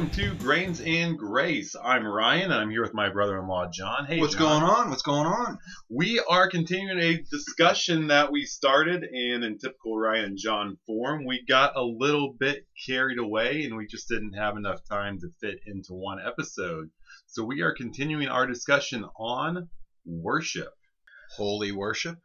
Welcome to Grains and Grace. I'm Ryan, and I'm here with my brother-in-law John. Hey, What's John. going on? What's going on? We are continuing a discussion that we started, and in typical Ryan and John form, we got a little bit carried away, and we just didn't have enough time to fit into one episode. So we are continuing our discussion on worship. Holy worship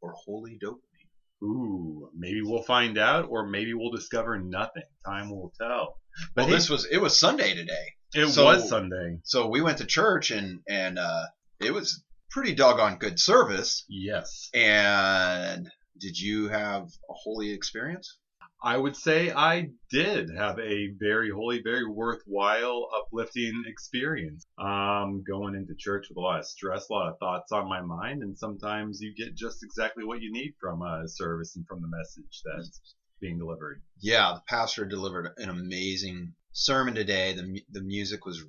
or holy dopamine? Ooh, maybe we'll find out, or maybe we'll discover nothing. Time will tell. But Well, this was it was Sunday today, it so- was Sunday. so we went to church and and uh, it was pretty doggone good service. Yes. And did you have a holy experience? I would say I did have a very holy, very worthwhile, uplifting experience. Um, going into church with a lot of stress, a lot of thoughts on my mind, and sometimes you get just exactly what you need from a service and from the message that's being delivered. Yeah, the pastor delivered an amazing sermon today. The the music was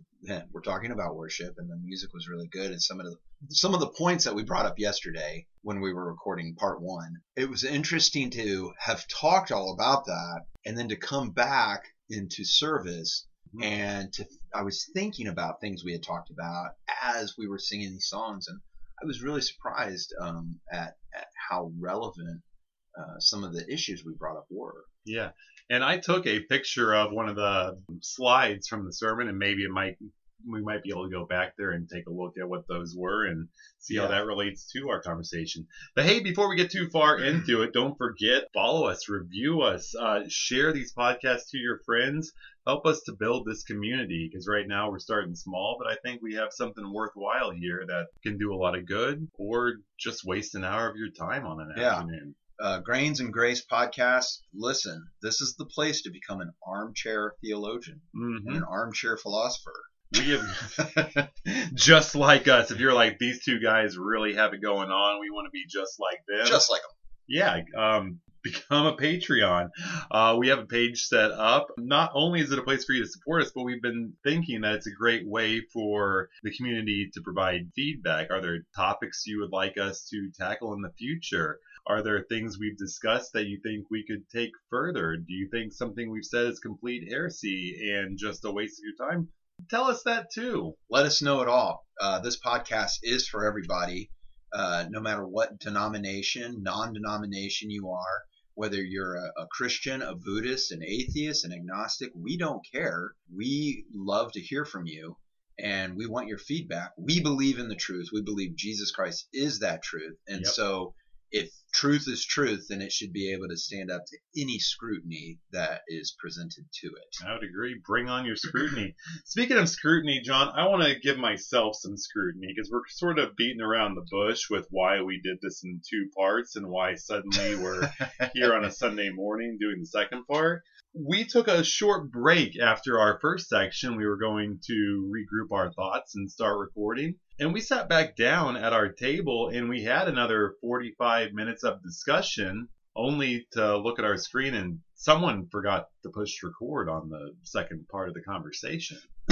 we're talking about worship, and the music was really good. And some of the some of the points that we brought up yesterday when we were recording part one, it was interesting to have talked all about that, and then to come back into service Mhm. and to I was thinking about things we had talked about as we were singing these songs, and I was really surprised um, at at how relevant uh, some of the issues we brought up were. Yeah. And I took a picture of one of the slides from the sermon, and maybe it might we might be able to go back there and take a look at what those were and see how that relates to our conversation. But hey, before we get too far into it, don't forget follow us, review us, uh, share these podcasts to your friends. Help us to build this community because right now we're starting small, but I think we have something worthwhile here that can do a lot of good or just waste an hour of your time on an Yeah. afternoon. Uh, Grains and Grace podcast, listen, this is the place to become an armchair theologian hmm and an armchair philosopher. We have just like us. If you're like these two guys really have it going on, we want to be just like them. Just like them. yeah, um, become a Patreon. Uh, we have a page set up. Not only is it a place for you to support us, but we've been thinking that it's a great way for the community to provide feedback. Are there topics you would like us to tackle in the future? Are there things we've discussed that you think we could take further? Do you think something we've said is complete heresy and just a waste of your time? Tell us that too. Let us know it all. Uh, this podcast is for everybody, uh, no matter what denomination, non denomination you are, whether you're a, a Christian, a Buddhist, an atheist, an agnostic, we don't care. We love to hear from you. And we want your feedback. We believe in the truth. We believe Jesus Christ is that truth. And Yep. so, if truth is truth, and it should be able to stand up to any scrutiny that is presented to it. I would agree. Bring on your scrutiny. Speaking of scrutiny, John, I want to give myself some scrutiny because we're sort of beating around the bush with why we did this in two parts and why suddenly we're here on a Sunday morning doing the second part. We took a short break after our first section. We were going to regroup our thoughts and start recording. And we sat back down at our table and we had another 45 minutes of discussion only to look at our screen and someone forgot to push record on the second part of the conversation.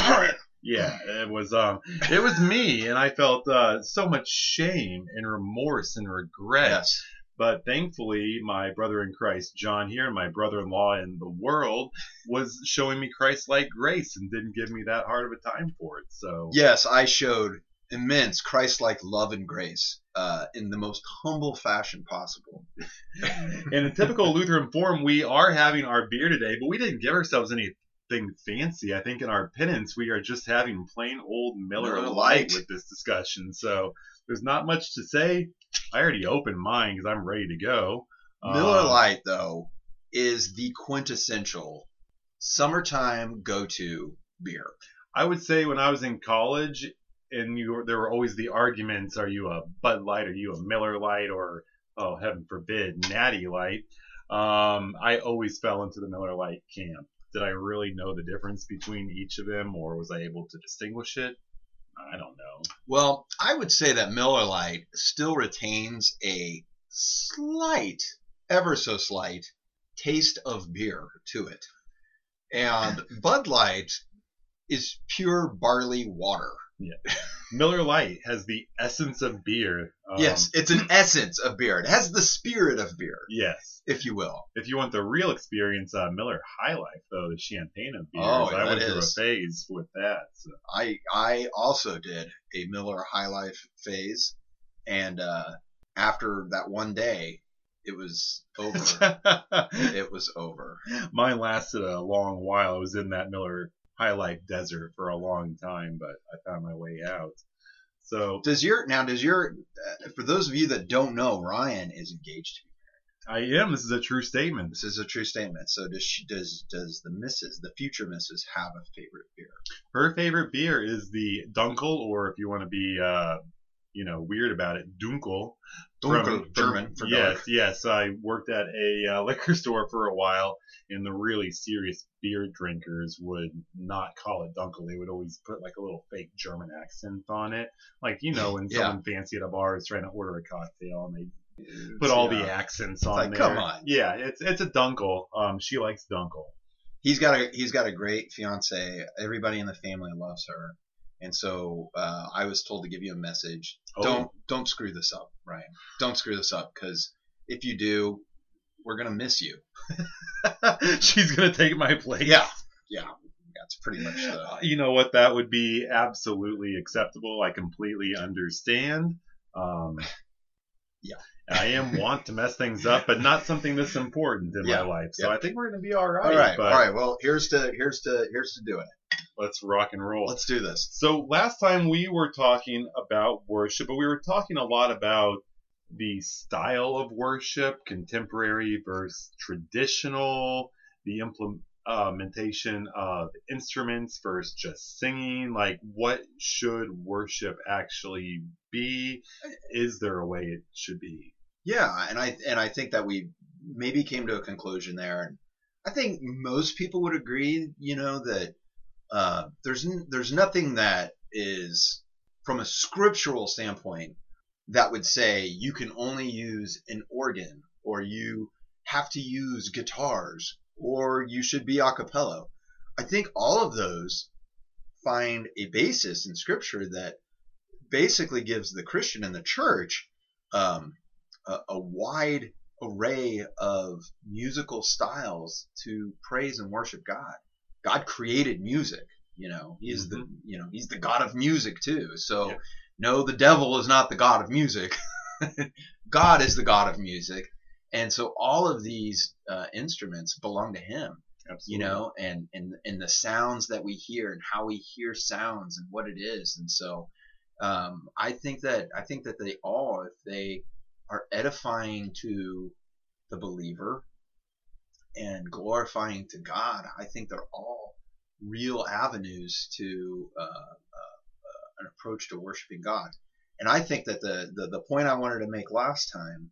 Yeah, it was um, it was me, and I felt uh, so much shame and remorse and regret. yes. But thankfully, my brother in Christ, John here, and my brother-in-law in the world, was showing me Christ-like grace and didn't give me that hard of a time for it. So Yes, I showed immense Christ-like love and grace uh, in the most humble fashion possible. in a typical Lutheran form, we are having our beer today, but we didn't give ourselves anything fancy. I think in our penance, we are just having plain old Miller, Miller Lite Lite. with this discussion. So there's not much to say. I already opened mine because I'm ready to go. Miller Um, Lite, though, is the quintessential summertime go-to beer. I would say when I was in college, and you were, there were always the arguments: Are you a Bud Light? Are you a Miller Lite? Or oh, heaven forbid, Natty Light? Um, I always fell into the Miller Lite camp. Did I really know the difference between each of them, or was I able to distinguish it? I don't know. Well, I would say that Miller Lite still retains a slight, ever so slight, taste of beer to it. And Bud Light is pure barley water. Miller Lite has the essence of beer. Um, yes, it's an essence of beer. It has the spirit of beer, Yes. if you will. If you want the real experience, uh, Miller High Life, though, the champagne of beers, Oh, I went through is. a phase with that. So. I I also did a Miller High Life phase, and uh, after that one day, it was over. it was over. Mine lasted a long while. I was in that Miller High Life desert for a long time, but I found my way out. So Does your now? Does your uh, for those of you that don't know, Ryan is engaged. To I am. This is a true statement. This is a true statement. So does she, does does the missus, the future missus, have a favorite beer? Her favorite beer is the Dunkel, or if you want to be, uh, you know, weird about it, Dunkel. Dunkel, German for yes, dark. yes. I worked at a uh, liquor store for a while, and the really serious beer drinkers would not call it Dunkel. They would always put like a little fake German accent on it, like you know when Yeah. someone fancy at a bar is trying to order a cocktail and they put all the Yeah. accents on like, there. come on. Yeah, it's it's a Dunkel. Um, she likes Dunkel. He's got a he's got a great fiance. Everybody in the family loves her, and so uh, I was told to give you a message. Oh. Don't don't screw this up, Ryan. Don't screw this up because if you do, we're gonna miss you. She's gonna take my place. Yeah, yeah. That's pretty much the. Uh, you know what? That would be absolutely acceptable. I completely understand. Um, Yeah. I am want to mess things up, but not something this important in Yeah, my life. So yeah. I think we're going to be all right. all right, but all right. Well, here's to here's to here's to doing it. Let's rock and roll. Let's do this. So last time we were talking about worship, but we were talking a lot about the style of worship, contemporary versus traditional, the implementation of instruments versus just singing. Like, what should worship actually be? Is there a way it should be? Yeah, and I and I think that we maybe came to a conclusion there, and I think most people would agree. You know that uh, there's n- there's nothing that is from a scriptural standpoint that would say you can only use an organ or you have to use guitars or you should be a cappella. I think all of those find a basis in scripture that basically gives the Christian and the church um, a, a wide array of musical styles to praise and worship God. God created music, you know. He's the you know, he's the god of music too. So Yeah. no, the devil is not the god of music. God is the god of music. And so all of these uh, instruments belong to him Absolutely. you know, and and and the sounds that we hear and how we hear sounds and what it is. And so, um, I think that I think that they all, if they are edifying to the believer and glorifying to God, I think they're all real avenues to uh, uh, uh, an approach to worshiping God. And I think that the, the the point I wanted to make last time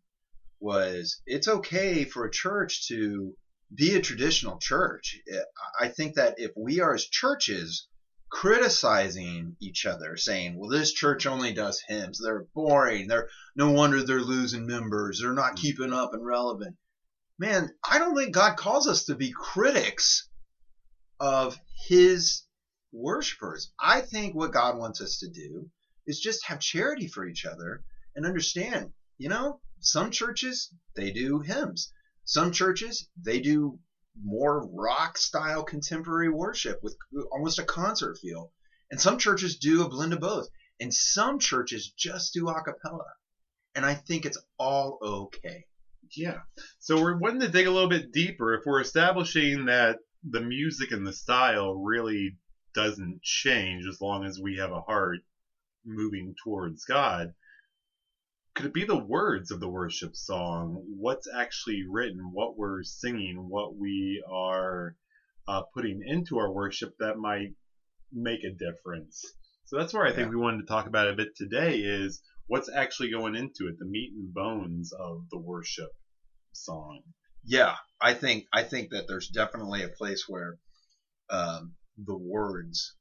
was it's okay for a church to be a traditional church. I think that if we are as churches criticizing each other, saying, "Well, this church only does hymns. They're boring. They're no wonder they're losing members. They're not keeping up and relevant." Man, I don't think God calls us to be critics of His worshipers. I think what God wants us to do is just have charity for each other and understand. You know, some churches they do hymns. Some churches they do more rock style contemporary worship with almost a concert feel. And some churches do a blend of both. And some churches just do a cappella. And I think it's all okay. Yeah. So we're wanting to dig a little bit deeper. If we're establishing that the music and the style really doesn't change as long as we have a heart moving towards God, could it be the words of the worship song? What's actually written, what we're singing, what we are uh, putting into our worship that might make a difference? So that's where I think Yeah. we wanted to talk about a bit today is what's actually going into it, the meat and bones of the worship song. Yeah, I think I think that there's definitely a place where um, the words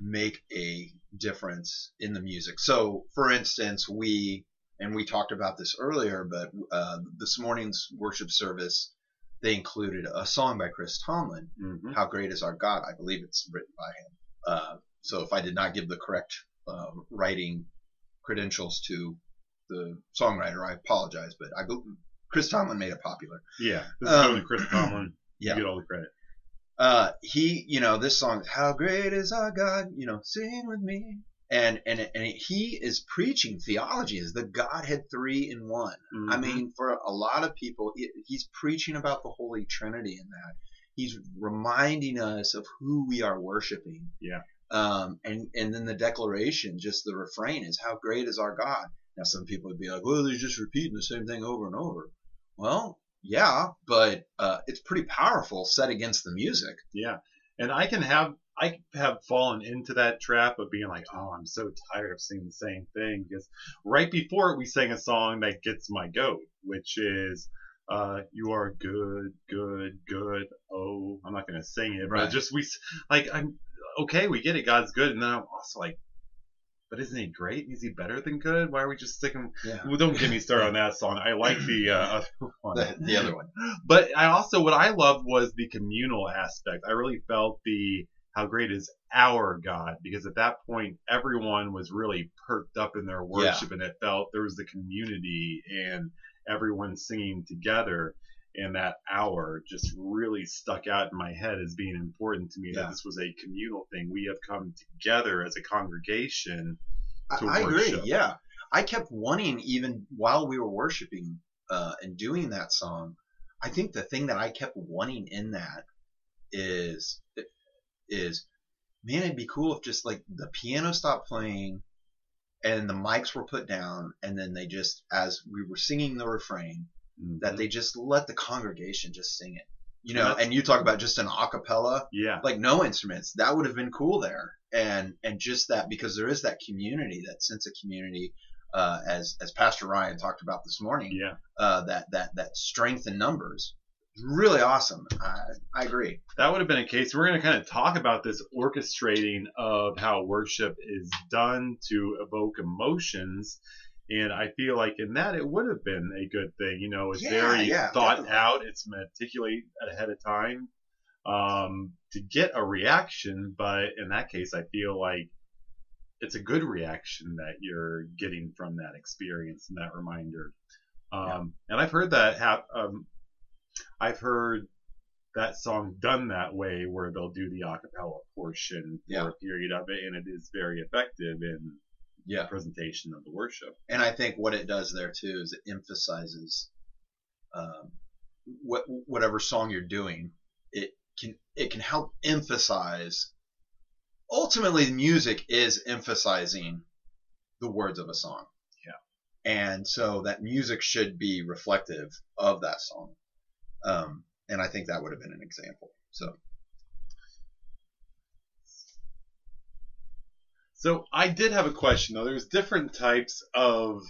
make a difference in the music. So, for instance, we and we talked about this earlier, but uh, this morning's worship service they included a song by Chris Tomlin, Mm-hmm. "How Great Is Our God." I believe it's written by him. Uh, so if I did not give the correct uh, writing credentials to the songwriter, I apologize. But I Chris Tomlin made it popular. Yeah, this is Um, totally Chris Tomlin. yeah. You get all the credit. uh, he, you know, this song, "How Great Is Our God," you know, sing with me, and and and he is preaching theology as the Godhead three in one. I Mhm. mean, for a lot of people, he- he's preaching about the Holy Trinity in that. He's reminding us of who we are worshiping. Yeah. Um, and and then the declaration, just the refrain is, "How great is our God." Now, some people would be like, "Well, they're just repeating the same thing over and over." Well, yeah, but uh, it's pretty powerful set against the music. Yeah, and I can have I have fallen into that trap of being like, oh, I'm so tired of singing the same thing because right before we sang a song that gets my goat, which is. Uh, you are good, good, good. Oh, I'm not gonna sing it, but Right. just we s- like I'm okay. We get it. God's good, and then I'm also like, but isn't he great? Is he better than good? Why are we just sticking? Yeah. Well, don't get me started on that song. I like the uh, other one. The, the other one. But I also what I loved was the communal aspect. I really felt the how great is our God because at that point everyone was really perked up in their worship and it felt there was the community and everyone singing together and that hour just really stuck out in my head as being important to me Yeah. that this was a communal thing. We have come together as a congregation. I, to I agree. Yeah, I kept wanting even while we were worshiping uh, and doing that song. I think the thing that I kept wanting in that is is man, it'd be cool if just like the piano stopped playing and the mics were put down, and then they just as we were singing the refrain that they just let the congregation just sing it. You know, That's- and you talk about just an acapella yeah. like no instruments that would have been cool there and and just that because there is that community that sense of community uh, as as pastor ryan talked about this morning Yeah. uh, that that that strength in numbers really awesome i i agree that would have been a case. We're going to kind of talk about this orchestrating of how worship is done to evoke emotions. And I feel like in that it would have been a good thing. You know, it's Yeah, very yeah, thought definitely. out, it's meticulate ahead of time um, to get a reaction. But in that case, I feel like it's a good reaction that you're getting from that experience and that reminder. Um, And I've heard that um, I've heard that song done that way where they'll do the acapella portion for Yeah. a period of it and it is very effective in yeah presentation of the worship. and i think what it does there too is it emphasizes um, what whatever song you're doing it can it can help emphasize ultimately music is emphasizing the words of a song Yeah. and so that music should be reflective of that song um, and i think that would have been an example so So I did have a question though. There's different types of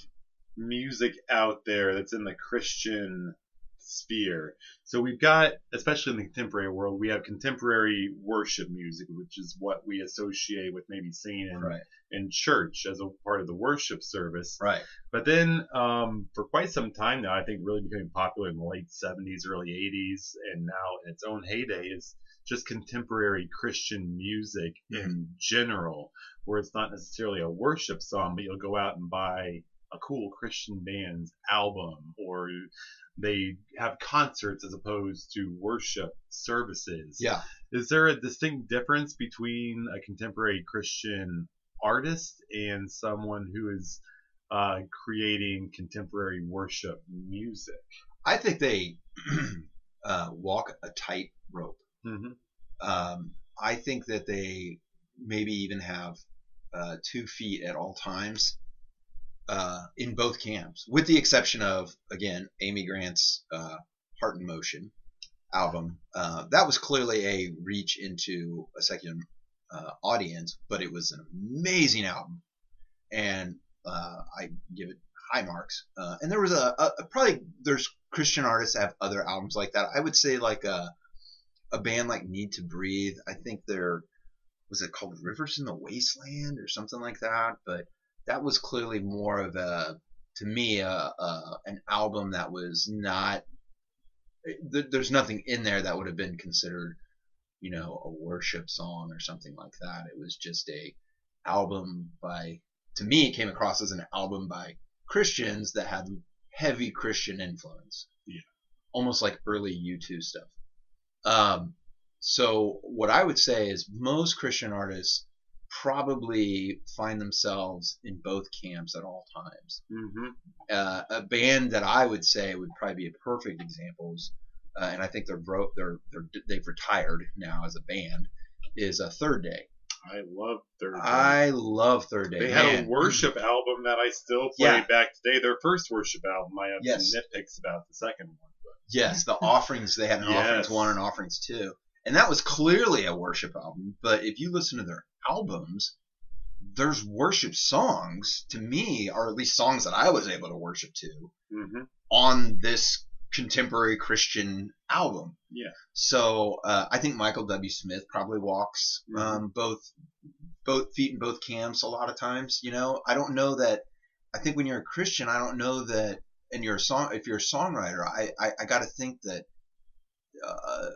music out there that's in the Christian sphere. So we've got, especially in the contemporary world, we have contemporary worship music, which is what we associate with maybe singing in, right in church as a part of the worship service. right But then, um, for quite some time now, I think really becoming popular in the late 70s, early 80s, and now in its own heyday is just contemporary Christian music in general, where it's not necessarily a worship song, but you'll go out and buy a cool Christian band's album, or they have concerts as opposed to worship services. yeah Is there a distinct difference between a contemporary Christian artist and someone who is uh, creating contemporary worship music? i think they uh, walk a tight rope hmm um, I think that they maybe even have uh, two feet at all times uh, in both camps, with the exception of again Amy Grant's uh, Heart in Motion album. Uh, that was clearly a reach into a secular uh, audience, but it was an amazing album, and uh, I give it high marks. And there was a, a, a probably there's Christian artists that have other albums like that. I would say like a a band like Need to Breathe. I think they're was it called Rivers in the Wasteland or something like that. But that was clearly more of a to me a, a an album that was not. Eh, th- There's nothing in there that would have been considered you know, a worship song or something like that. It was just a album by to me it came across as an album by Christians that had heavy Christian influence. Yeah. Almost like early U2 stuff. Um, so what I would say is most Christian artists probably find themselves in both camps at all times. Mm-hmm. Uh, a band that I would say would probably be a perfect example is, uh, and I think they're, bro- they're they're they've retired now as a band, is a Third Day. I love Third Day. I love Third Day. They had a worship album that I still play Yeah. back today. Their first worship album. I have Yes. some nitpicks about the second one. Yes, the offerings they had an offerings one and offerings two, and that was clearly a worship album. But if you listen to their albums, there's worship songs to me, or at least songs that I was able to worship to mm-hmm. on this contemporary Christian album. Yeah. So uh, I think Michael W. Smith probably walks Mhm. um, both both feet in both camps a lot of times. You know, I don't know that. I think when you're a Christian, I don't know that, and you're a song. If you're a songwriter, I I, I got to think that. Uh,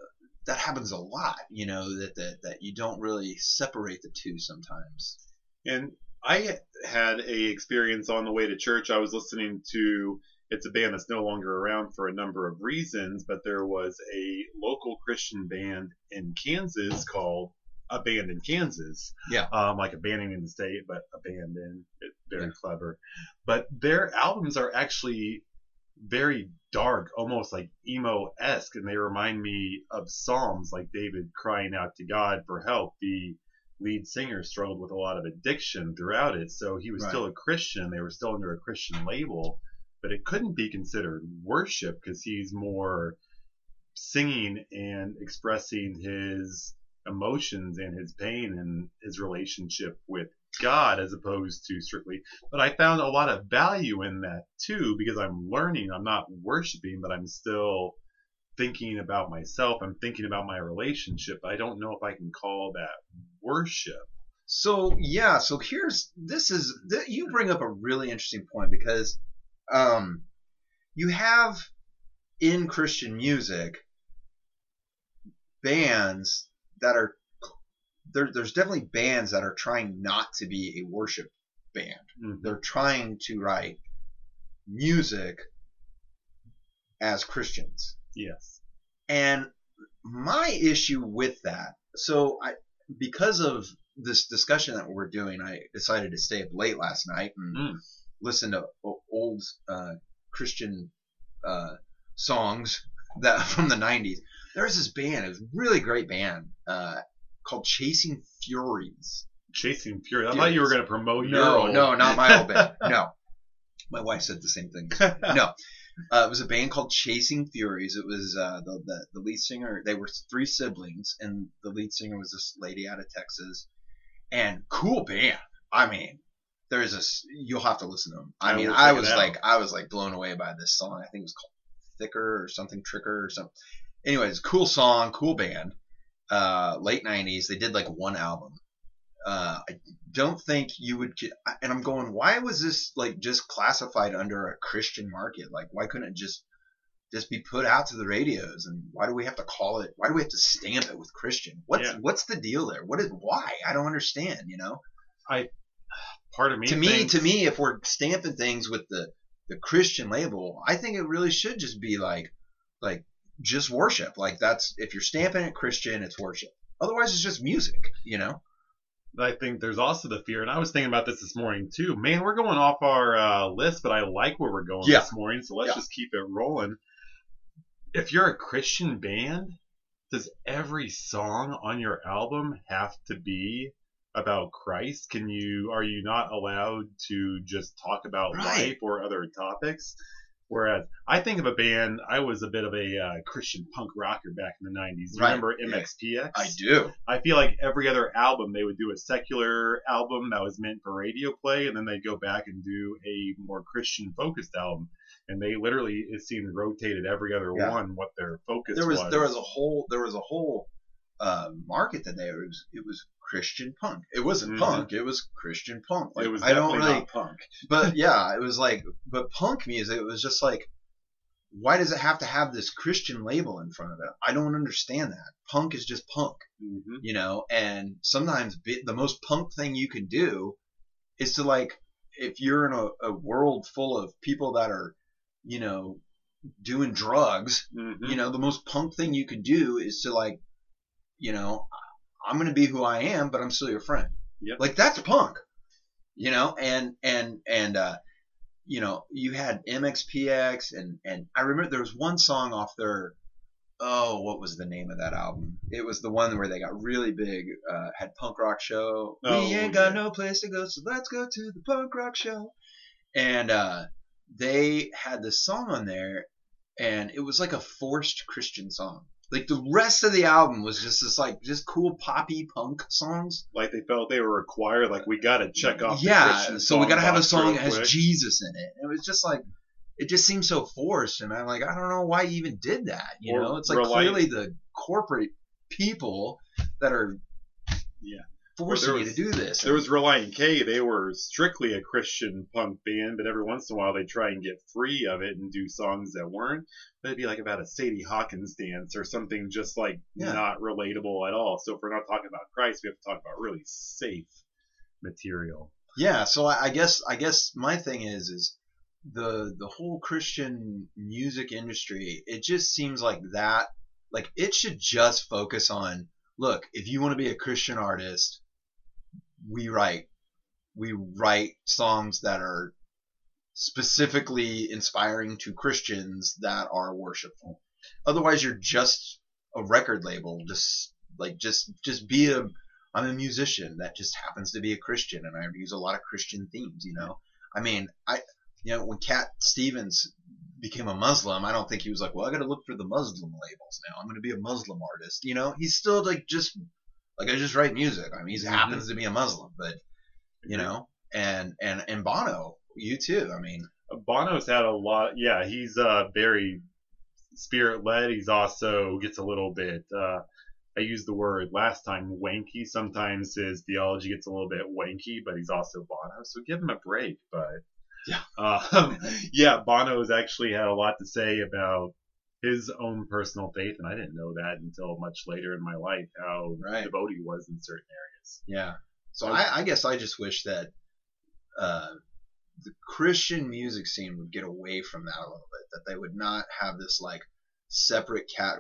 that happens a lot, you know, that, that that you don't really separate the two sometimes. And I had a experience on the way to church. I was listening to it's a band that's no longer around for a number of reasons, but there was a local Christian band in Kansas called Abandoned Kansas. Yeah. Um, like abandoning the state, but abandoned. It, very Yeah. clever. But their albums are actually very dark, almost like emo esque, and they remind me of Psalms, like David crying out to God for help. The lead singer struggled with a lot of addiction throughout it, so he was Right. still a Christian. They were still under a Christian label, but it couldn't be considered worship because he's more singing and expressing his emotions and his pain and his relationship with God as opposed to strictly. But I found a lot of value in that too because I'm learning. I'm not worshiping, but I'm still thinking about myself. I'm thinking about my relationship. I don't know if I can call that worship. So yeah, so here's this is th- you bring up a really interesting point because um, you have in Christian music bands that are there, there's definitely bands that are trying not to be a worship band. Mhm. They're trying to write music as Christians. Yes. And my issue with that, so I, because of this discussion that we're doing, I decided to stay up late last night and Mm. listen to old uh, Christian uh, songs that from the '90s. There's this band, it was a really great band uh, called Chasing Furies. Chasing Fury. I thought you were going to promote your No, no, not my old band. No, my wife said the same thing. no, uh, it was a band called Chasing Furies. It was uh, the, the the lead singer. They were three siblings, and the lead singer was this lady out of Texas. And cool band. I mean, there's this. You'll have to listen to them. I I mean, I was like, I was like blown away by this song. I think it was called Thicker or something, Tricker or something. Anyways, cool song, cool band. Uh, late '90s. They did like one album. Uh, I don't think you would and I'm going, why was this like just classified under a Christian market? Like, why couldn't it just just be put out to the radios? And why do we have to call it? Why do we have to stamp it with Christian? What's Yeah. what's the deal there? What is why? I don't understand. You know, I Part of me to me, to me, if we're stamping things with the the Christian label, I think it really should just be like like just worship. Like that's if you're stamping it Christian, it's worship. Otherwise, it's just music. You know. I think there's also the fear, and I was thinking about this this morning too. Man, we're going off our uh, list, but I like where we're going Yeah. this morning, so let's Yeah. just keep it rolling. If you're a Christian band, does every song on your album have to be about Christ? Can you are you not allowed to just talk about Right. life or other topics? Whereas I think of a band, I was a bit of a uh, Christian punk rocker back in the '90s. Right, Remember. MXPX? I do. I feel like every other album they would do a secular album that was meant for radio play, and then they'd go back and do a more Christian focused album. And they literally it seemed rotated every other Yeah. one what their focus there was, there was a whole there was a whole uh, market that there was it was Christian punk. It wasn't Mhm. punk. It was Christian punk. Like, it was I don't really, not punk. but yeah, it was like but punk music. It was just like why does it have to have this Christian label in front of it? I don't understand that. Punk is just punk, hmm you know. And sometimes bi- the most punk thing you can do is to like, if you're in a, a world full of people that are, you know, doing drugs, hmm you know, the most punk thing you could do is to like, you know, I'm gonna be who I am, but I'm still your friend. Yep. Like that's punk, you know, and and and uh, you know, you had MXPX and and I remember there was one song off their, oh, what was the name of that album? It was the one where they got really big, uh, had punk rock show. Oh, we ain't got yeah. no place to go, so let's go to the punk rock show. And uh, they had this song on there, and it was like a forced Christian song. Like the rest of the album was just this like just cool poppy punk songs. Like they felt they were required. Like we got to check off. the yeah, so we got to have a song that has quick. Jesus in it. It was just like it just seemed so forced, and I'm like, I don't know why you even did that. You Or know, it's like clearly the corporate people that are Yeah. Forcing you to do this. There was Relient K. They were strictly a Christian punk band, but every once in a while they try and get free of it and do songs that weren't. But it'd be like about a Sadie Hawkins dance or something just like Yeah. not relatable at all. So if we're not talking about Christ, we have to talk about really safe material. Yeah, so I, I guess I guess my thing is is the the whole Christian music industry. It just seems like that. Like it should just focus on look. If you want to be a Christian artist, we write we write songs that are specifically inspiring to Christians that are worshipful. Otherwise, you're just a record label. Just like just just be a I'm a musician that just happens to be a Christian, and I use a lot of Christian themes. You know, I mean, I, you know, when Cat Stevens became a Muslim, I don't think he was like, well, I got to look for the Muslim labels now. I'm going to be a Muslim artist. You know, he's still like just like I just write music. I mean, he Mhm. happens to be a Muslim, but you know, and and and Bono, U2. I mean, Bono's had a lot. Yeah, he's uh, very spirit led. He's also gets a little bit. Uh, I used the word last time, wanky. Sometimes his theology gets a little bit wanky, but he's also Bono, so give him a break. But. um, yeah, Bono has actually had a lot to say about his own personal faith, and I didn't know that until much later in my life how Right. devoted he was in certain areas. Yeah. So So- I, I guess I just wish that uh, the Christian music scene would get away from that a little bit. That they would not have this like separate cat.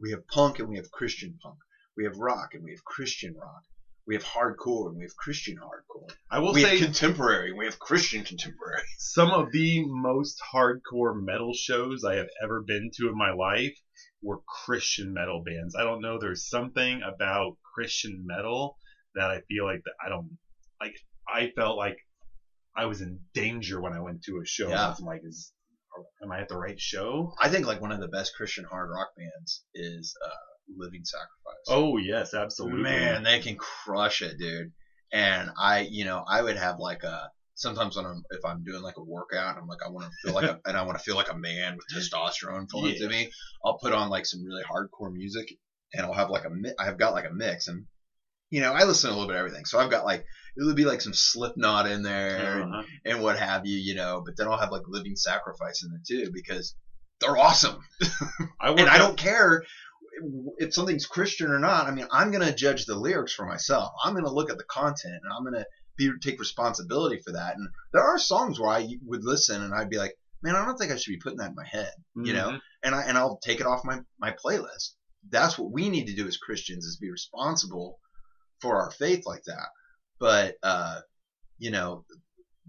We have punk and we have Christian punk. We have rock and we have Christian rock. We have hardcore and we have Christian hardcore. I will we say have contemporary and we have Christian contemporary. some of the most hardcore metal shows I have ever been to in my life were Christian metal bands. I don't know. There's something about Christian metal that I feel like that I don't like. I felt like I was in danger when I went to a show. Yeah. I was like, is am I at the right show? I think like one of the best Christian hard rock bands is uh, Living Sacrifice. Oh yes, absolutely. Man, they can crush it, dude. And I, you know, I would have like a sometimes when I'm if I'm doing like a workout, I'm like I want to feel like a, and I want to feel like a man with testosterone flowing Yeah. through me. I'll put on like some really hardcore music, and I'll have like a mi- I have got like a mix, and you know I listen to a little bit of everything. So I've got like it would be like some Slipknot in there and, Uh-huh. and what have you, you know. But then I'll have like Living Sacrifice in there too because they're awesome I and I don't care if something's Christian or not. I mean, I'm going to judge the lyrics for myself. I'm going to look at the content and I'm going to be take responsibility for that. And there are songs where I would listen and I'd be like, man, I don't think I should be putting that in my head, you know. Mhm. And I and I'll take it off my my playlist. That's what we need to do as Christians is be responsible for our faith like that. But uh, you know,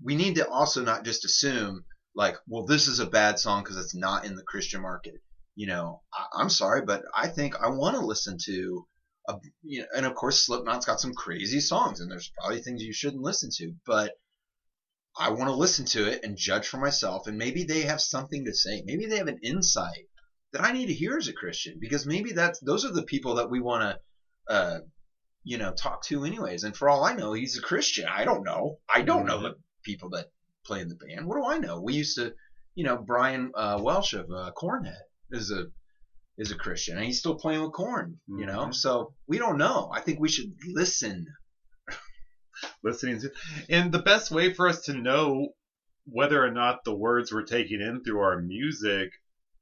we need to also not just assume like, well, this is a bad song because it's not in the Christian market. You know, I, I'm sorry, but I think I want to listen to, a, you know, and of course Slipknot's got some crazy songs, and there's probably things you shouldn't listen to, but I want to listen to it and judge for myself, and maybe they have something to say. Maybe they have an insight that I need to hear as a Christian, because maybe that's those are the people that we want to, uh, you know, talk to anyways. And for all I know, he's a Christian. I don't know. I don't know the people that play in the band. What do I know? We used to, you know, Brian uh, Welch of uh, Cornhead is a is a Christian, and he's still playing with Korn. You know, Mhm. so we don't know. I think we should listen. listening to and the best way for us to know whether or not the words we're taking in through our music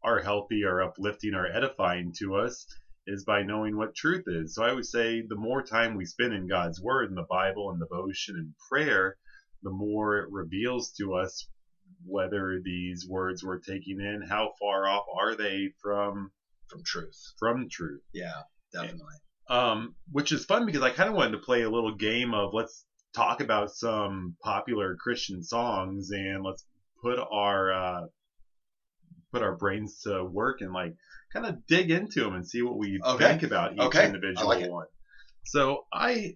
are healthy, are uplifting, are edifying to us is by knowing what truth is. So I would say the more time we spend in God's Word and the Bible and devotion and prayer, the more it reveals to us whether these words we're taking in, how far off are they from from truth. from truth. Yeah, definitely. Um, which is fun because I kind of wanted to play a little game of let's talk about some popular Christian songs and let's put our uh, put our brains to work and like kind of dig into them and see what we Okay. think about each Okay. individual like one. So I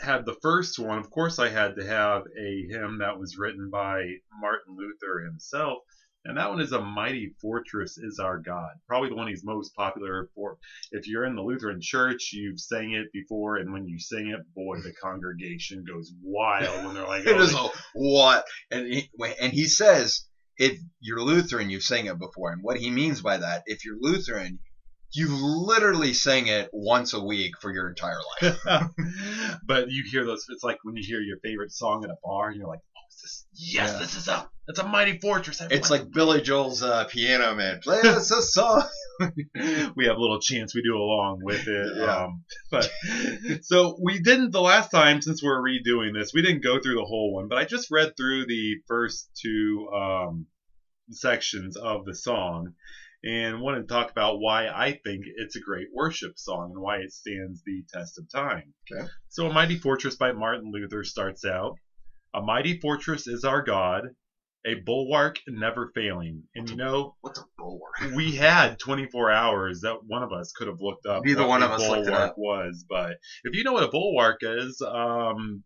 had the first one. Of course, I had to have a hymn that was written by Martin Luther himself. And that one is a mighty fortress is our God. Probably the one he's most popular for. If you're in the Lutheran church, you've sang it before, and when you sing it, boy, the congregation goes wild when they're like, oh, is a what? And he, and he says, if you're Lutheran, you've sang it before. And what he means by that, if you're Lutheran, you've literally sang it once a week for your entire life. but you hear those. It's like when you hear your favorite song at a bar, and you're like, "Oh, is this? Yes, Yeah. this is a. It's a mighty fortress." It's like Billy Joel's uh, piano man. Play us a song. we have a little chance we do along with it. Yeah. Um, but so we didn't the last time since we're redoing this, we didn't go through the whole one, but I just read through the first two um, sections of the song and wanted to talk about why I think it's a great worship song and why it stands the test of time. Okay. So A Mighty Fortress by Martin Luther starts out. A mighty fortress is our God, a bulwark never failing. And you know, What's a bulwark? we had 24 hours that one of us could have looked up. Neither what one a of us looked it up. was, but if you know what a bulwark is, um,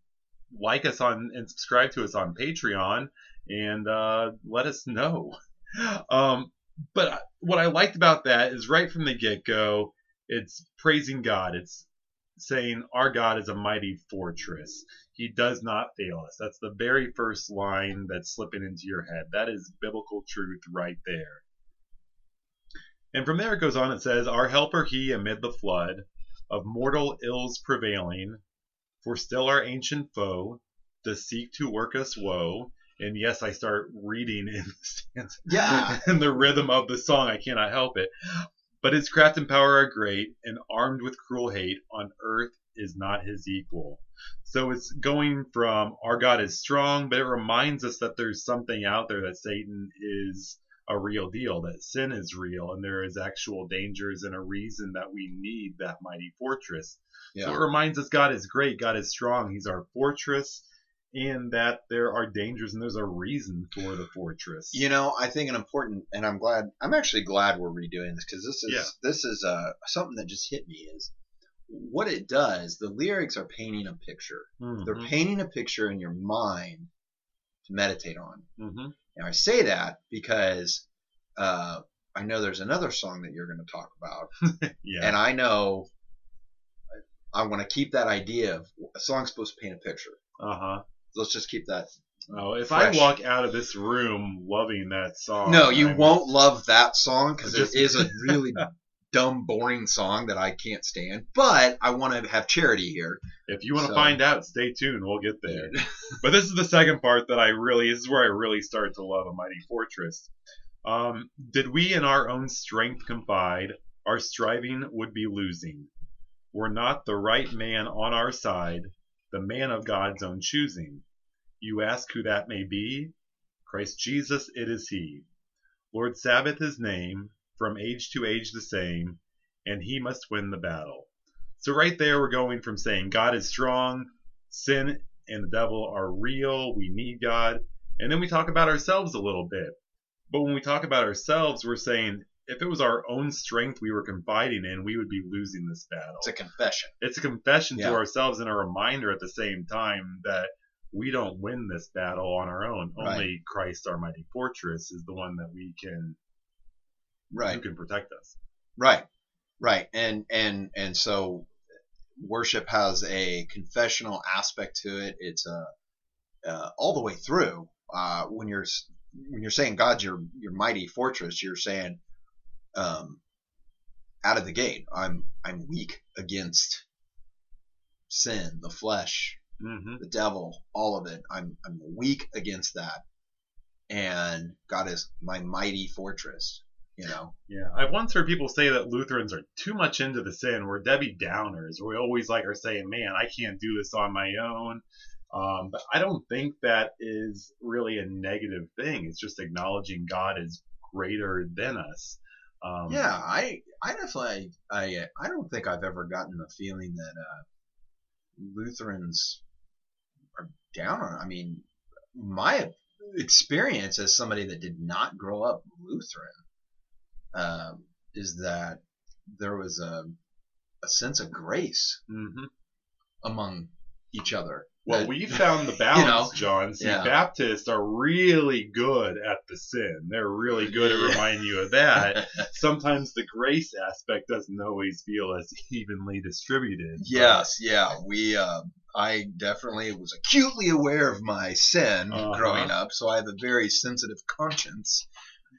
like us on and subscribe to us on Patreon and uh, let us know. Um, but what I liked about that is right from the get go, it's praising God. It's saying our God is a mighty fortress. He does not fail us. That's the very first line that's slipping into your head. That is biblical truth right there. And from there it goes on, it says, Our helper he amid the flood of mortal ills prevailing, for still our ancient foe does seek to work us woe. And yes, I start reading in the stanza Yeah. in the rhythm of the song. I cannot help it. But his craft and power are great, and armed with cruel hate, on earth is not his equal. So it's going from our God is strong, but it reminds us that there's something out there that Satan is a real deal, that sin is real, and there is actual dangers and a reason that we need that mighty fortress. So it reminds us God is great, God is strong, He's our fortress, and that there are dangers and there's a reason for the fortress. You know, I think an important, and I'm glad. I'm actually glad we're redoing this because this is Yeah. this is uh, something that just hit me is what it does. The lyrics are painting a picture. Mhm. They're painting a picture in your mind to meditate on. Mhm. Now I say that because uh, I know there's another song that you're going to talk about, Yeah. and I know I want to keep that idea of a song's supposed to paint a picture. Uh huh. Let's just keep that. Oh, if Fresh. I walk out of this room loving that song, no, you I'm- won't love that song because it is a really dumb, boring song that I can't stand. But I want to have charity here. If you want to So- find out, stay tuned. We'll get there. but this is the second part that I really. This is where I really started to love a mighty fortress. Um, did we in our own strength confide, our striving would be losing. Were not the right man on our side, the man of God's own choosing. You ask who that may be? Christ Jesus, it is He. Lord Sabaoth His name, from age to age the same, and He must win the battle. So right there, we're going from saying God is strong, sin and the devil are real, we need God, and then we talk about ourselves a little bit. But when we talk about ourselves, we're saying if it was our own strength we were confiding in, we would be losing this battle. It's a confession. It's a confession Yeah. to ourselves and a reminder at the same time that we don't win this battle on our own. Right. Only Christ, our mighty fortress, is the one that we can Right. who can protect us. Right, right, and and and so worship has a confessional aspect to it. It's a uh, all the way through. Uh, when you're when you're saying God's your your mighty fortress, you're saying um, out of the gate, I'm I'm weak against sin, the flesh, hmm the devil, all of it. I'm I'm weak against that, and God is my mighty fortress. You know. Yeah, I've once heard people say that Lutherans are too much into the sin. We're Debbie Downers. We always like are saying, "Man, I can't do this on my own." Um, but I don't think that is really a negative thing. It's just acknowledging God is greater than us. Um, Yeah, I I definitely I I don't think I've ever gotten the feeling that uh, Lutherans are down on. I mean, my experience as somebody that did not grow up Lutheran um, is that there was a a sense of grace mhm. among each other. Well, we found the balance, know, John. See, yeah. Baptists are really good at the sin. They're really good at reminding you of that. Sometimes the grace aspect doesn't always feel as evenly distributed. but- Yes, yeah, we. Uh, I definitely was acutely aware of my sin Uh-huh. growing up, so I have a very sensitive conscience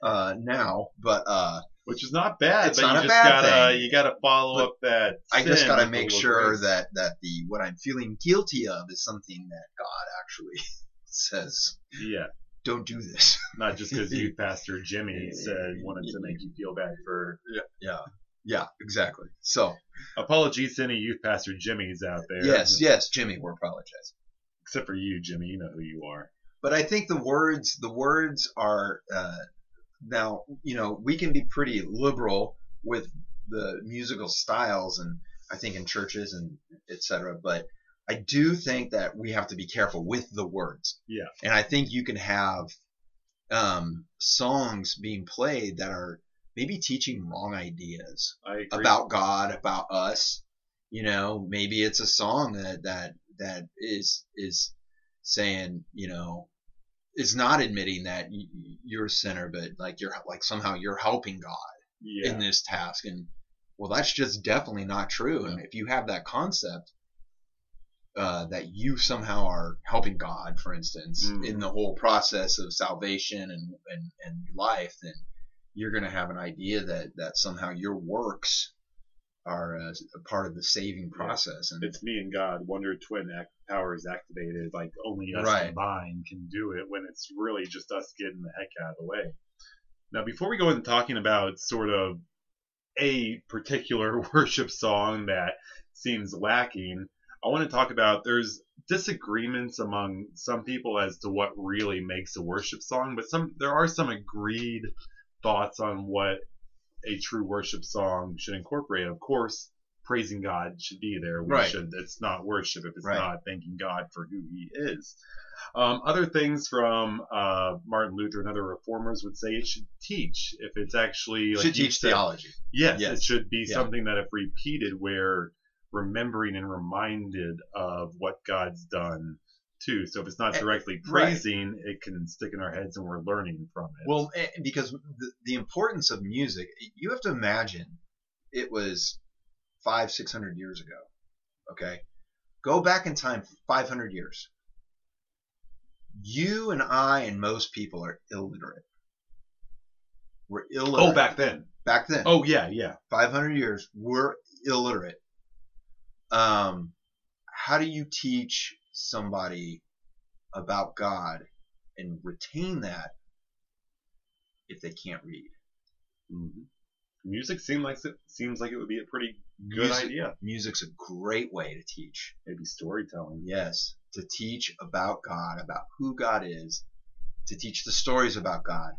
uh, now. But uh, which is not bad. It's but not you a just bad gotta thing. you gotta follow But up that. I just got to make sure that that the what I'm feeling guilty of is something that God actually says. yeah, Don't do this. not just because youth pastor Jimmy said wanted to make you feel bad for. Yeah, yeah, exactly. So Apologies to any youth pastor Jimmys out there. yes, yes, Jimmy, we're apologizing. Except for you, Jimmy. You know who you are. but I think the words the words are uh, now you know we can be pretty liberal with the musical styles and I think in churches and etc. But I do think that we have to be careful with the words. Yeah. And I think you can have um, songs being played that are maybe teaching wrong ideas about God, about us. You know, maybe it's a song that that that is is saying, you know, is not admitting that you're a sinner, but like you're like somehow you're helping God yeah. in this task, and well, that's just definitely not true. And if you have that concept. Uh, that you somehow are helping God, for instance, Mm. in the whole process of salvation and, and, and life, then you're going to have an idea that, that somehow your works are uh, a part of the saving process. And it's me and God. Wonder Twin act- powers activated. Like only us Right. combined can do it. When it's really just us getting the heck out of the way. Now, before we go into talking about sort of a particular worship song that seems lacking, I want to talk about there's disagreements among some people as to what really makes a worship song, but some there are some agreed thoughts on what a true worship song should incorporate. Of course, praising God should be there. We Right. should. It's not worship if it's Right. not thanking God for who He is. Um, other things from uh, Martin Luther and other reformers would say it should teach. If it's actually like should teach theology. Yes, Yes. it should be Yeah. something that if repeated, we're remembering and reminded of what God's done too. So if it's not Eh, directly right. praising, it can stick in our heads and we're learning from it. Well, eh, because the, the importance of music, you have to imagine it was five, six hundred years ago. Okay, go back in time, five hundred years. You and I and most people are illiterate. We're illiterate. oh, back then. back then. Oh, yeah, yeah. 500 years, we're illiterate. Um, how do you teach somebody about God and retain that if they can't read? hmm Music seems like it seems like it would be a pretty good Music- idea. Music's a great way to teach. Maybe storytelling. Yes, to teach about God, about who God is, to teach the stories about God.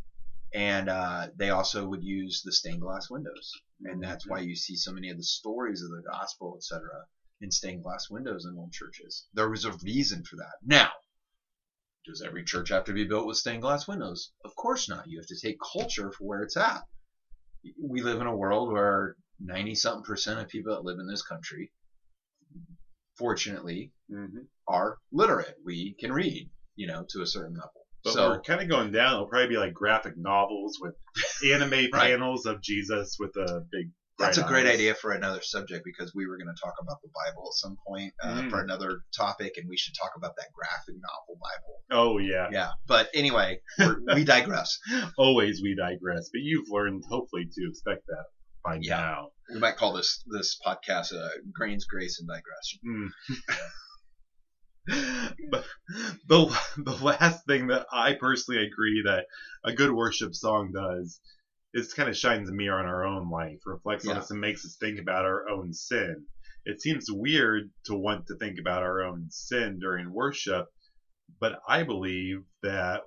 And uh, they also would use the stained glass windows. And that's why you see so many of the stories of the gospel, etc., in stained glass windows in old churches. There was a reason for that. Now, does every church have to be built with stained glass windows? Of course not. You have to take culture for where it's at. We live in a world where 90 something percent of people that live in this country, fortunately, hmm are literate. We can read, you know, to a certain level. But so we're kind of going down. It'll probably be like graphic novels with anime Right. panels of Jesus with a big. That's a great idea for another subject because we were going to talk about the Bible at some point uh, Mm. for another topic, and we should talk about that graphic novel Bible. Oh yeah. Yeah, but anyway, we're, we digress. Always we digress, but you've learned hopefully to expect that by Yeah. now. We might call this this podcast uh, "Grains, Grace, and Digression." Mm. but the the last thing that I personally agree that a good worship song does it kind of shines a mirror on our own life, reflects on us, and makes us think about our own sin. It seems weird to want to think about our own sin during worship, but I believe that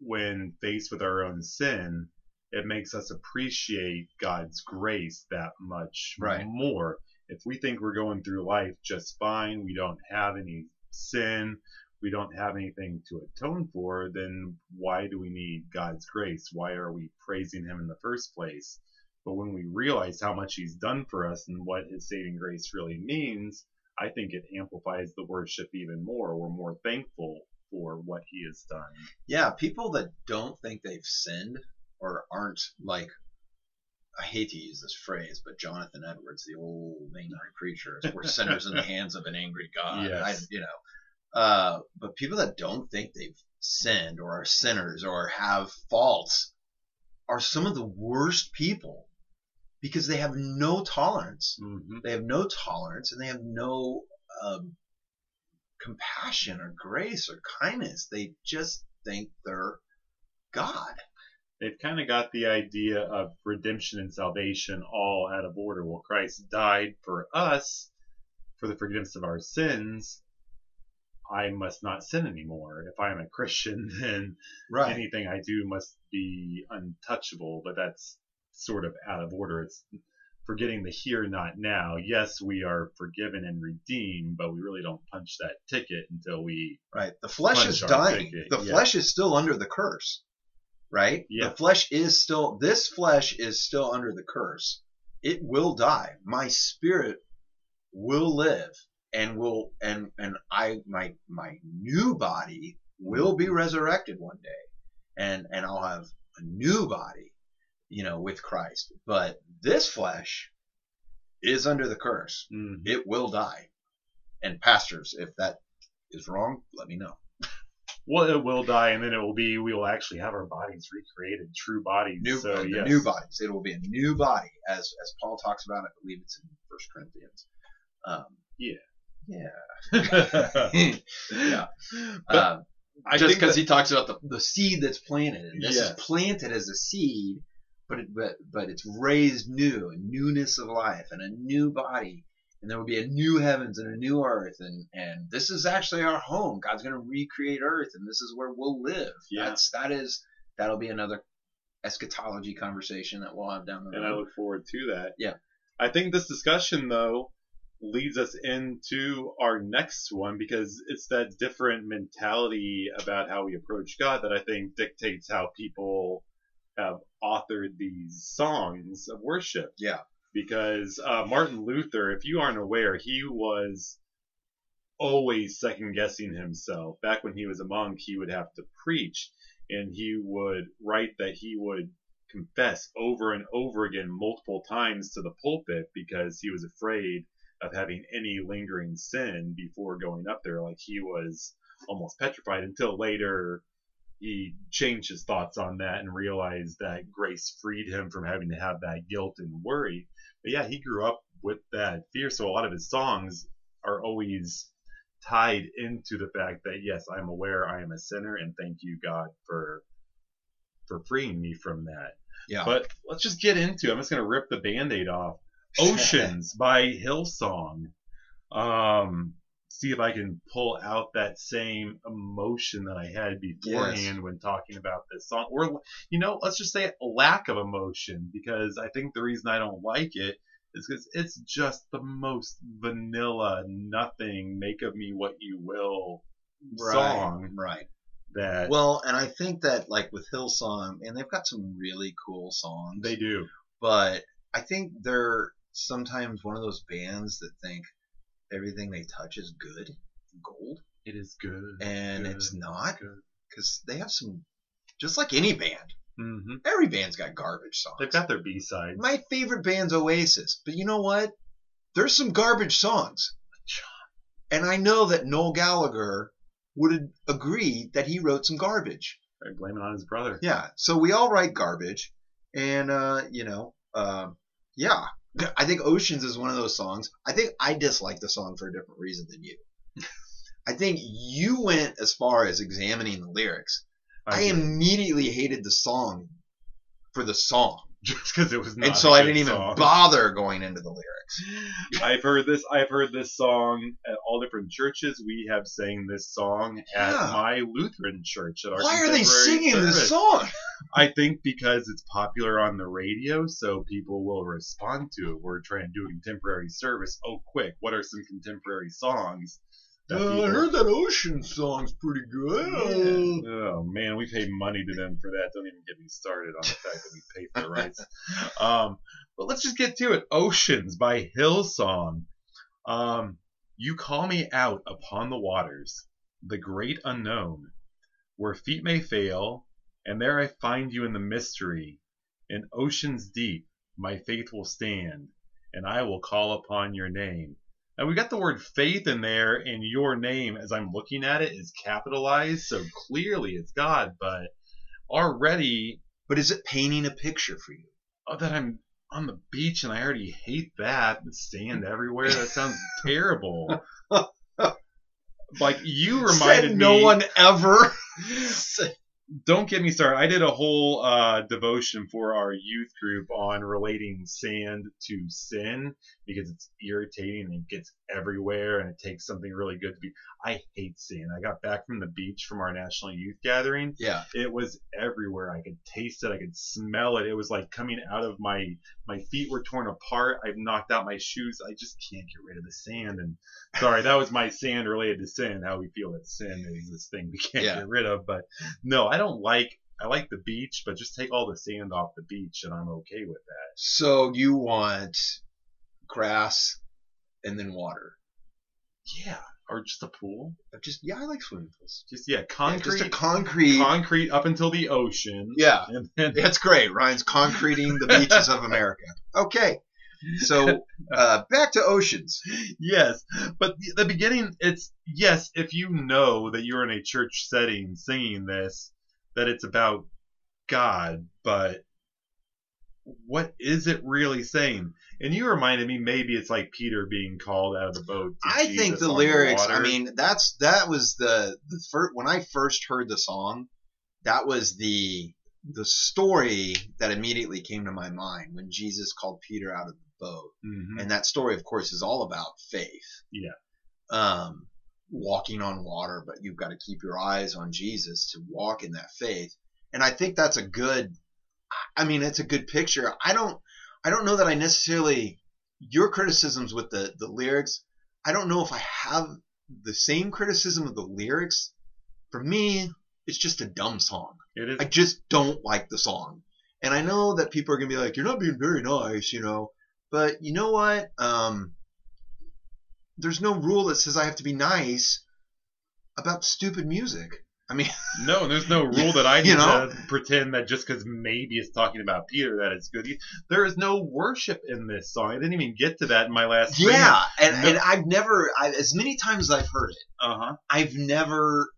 when faced with our own sin, it makes us appreciate God's grace that much Right. more. If we think we're going through life just fine, we don't have any sin, we don't have anything to atone for, then why do we need God's grace? Why are we praising Him in the first place? But when we realize how much He's done for us and what His saving grace really means, I think it amplifies the worship even more. We're more thankful for what He has done. Yeah, people that don't think they've sinned or aren't like I hate to use this phrase, but Jonathan Edwards, the old angry preacher, is we're sinners in the hands of an angry God. Yes. I, you know, uh, but people that don't think they've sinned or are sinners or have faults are some of the worst people because they have no tolerance. hmm They have no tolerance and they have no um, compassion or grace or kindness. They just think they're God. they've kind of got the idea of redemption and salvation all out of order. Well, Christ died for us for the forgiveness of our sins. I must not sin anymore. If I am a Christian, then Right. anything I do must be untouchable, but that's sort of out of order. It's forgetting the here, not now. Yes, we are forgiven and redeemed, but we really don't punch that ticket until we. Right. The flesh is dying. ticket, The yeah. flesh is still under the curse. Right? Yeah. The flesh is still this flesh is still under the curse. It will die. My spirit will live and will and and I my my new body will be resurrected one day. And and I'll have a new body, you know, with Christ. But this flesh is under the curse. Mhm. It will die. And pastors, if that is wrong, let me know. Well, it will die, and then it will be. We will actually have our bodies recreated, true bodies. New, so yes. new bodies. It will be a new body, as as Paul talks about. I believe it's in First Corinthians. Um, Yeah. Yeah, yeah. But Um, I just because he talks about the, the seed that's planted, and this Yes. is planted as a seed, but it, but but it's raised new, a newness of life, and a new body, and there will be a new heavens and a new earth, and and this is actually our home. God's going to recreate earth, and this is where we'll live. Yeah. That's that is that'll be another eschatology conversation that we'll have down the road. and I look forward to that. Yeah. I think this discussion though leads us into our next one because it's that different mentality about how we approach God that I think dictates how people have authored these songs of worship. Yeah. Because uh, Martin Luther, if you aren't aware, he was always second guessing himself. Back when he was a monk, he would have to preach and he would write that he would confess over and over again multiple times to the pulpit because he was afraid of having any lingering sin before going up there like he was almost petrified until later he changed his thoughts on that and realized that grace freed him from having to have that guilt and worry but yeah he grew up with that fear so a lot of his songs are always tied into the fact that yes i'm aware i am a sinner and thank you god for for freeing me from that yeah. but let's just get into it. I'm just going to rip the band aid off. Oceans by Hillsong. Um, see if I can pull out that same emotion that I had beforehand when talking about this song. Or, you know, let's just say a lack of emotion because I think the reason I don't like it is because it's just the most vanilla, nothing, make of me what you will song right. that Well, and I think that like with Hillsong, and they've got some really cool songs. they do. but I think they're sometimes one of those bands that think everything they touch is good, gold, It is good. and Good. it's not because they have some, just like any band. hmm Every band's got garbage songs. They've got their B sides. My favorite band's Oasis, but you know what? There's some garbage songs, and I know that Noel Gallagher would agree that he wrote some garbage. I blame it on his brother. Yeah. So we all write garbage, and uh, you know, uh, yeah. I think Oceans is one of those songs. I think I dislike the song for a different reason than you. I think you went as far as examining the lyrics. I do. immediately hated the song for the song. just because it was not. and so I didn't even song. bother going into the lyrics. I've heard this. I've heard this song at all different churches. We have sang this song at my Lutheran church. At our Why are they singing this song? I think because it's popular on the radio, so people will respond to it. We're trying to do a contemporary service. Oh, quick! What are some contemporary songs? That heard that Ocean song's pretty good. Oh man, we pay money to them for that. Don't even get me started on the fact that we pay for the rights. Um, but let's just get to it. Oceans by Hillsong. Um, you call me out upon the waters, the great unknown, where feet may fail, and there I find you in the mystery. In oceans deep, my faith will stand, and I will call upon your name. Now we got the word faith in there, and your name, as I'm looking at it, is capitalized, so clearly it's God. But already, But is it painting a picture for you? oh, that I'm on the beach and I already hate that sand everywhere. That sounds terrible. like you reminded Said no me. one ever. don't get me started. I did a whole uh, devotion for our youth group on relating sand to sin because it's irritating and it gets everywhere and it takes something really good to be. I hate sand. I got back from the beach from our national youth gathering. yeah. It was everywhere. I could taste it. I could smell it. It was like coming out of my my feet were torn apart. I've knocked out my shoes. I just can't get rid of the sand. And sorry, that was my sand related to sin. How we feel that sin is this thing we can't Yeah. get rid of. But no, I don't like. I like the beach, but just take all the sand off the beach, and I'm okay with that. So you want grass and then water. Yeah, or just a pool. Just yeah, I like swimming pools. Just yeah, Yeah, concrete. just a concrete. concrete up until the ocean. yeah, And then that's great. Ryan's concreting the beaches of America. Okay, so uh, back to oceans. yes, but the, the beginning, it's yes, if you know that you're in a church setting singing this, that it's about God, but what is it really saying? And you reminded me maybe it's like Peter being called out of the boat. I think the lyrics. I mean, that's that was the the first when I first heard the song. That was the the story that immediately came to my mind when Jesus called Peter out of the boat. Mhm. and that story of course is all about faith Yeah. um walking on water but you've got to keep your eyes on jesus to walk in that faith and i think that's a good i mean it's a good picture i don't i don't know that i necessarily your criticisms with the the lyrics i don't know if i have the same criticism of the lyrics for me it's just a dumb song it is. I just don't like the song. And I know that people are gonna be like, "You're not being very nice," you know. But you know what? Um, there's no rule that says I have to be nice about stupid music. I mean, No, there's no rule that I need You know? to pretend that just because maybe it's talking about Peter that it's good. There is no worship in this song. I didn't even get to that in my last. yeah, and, No. and I've never, I, as many times as I've heard it, Uh huh. I've never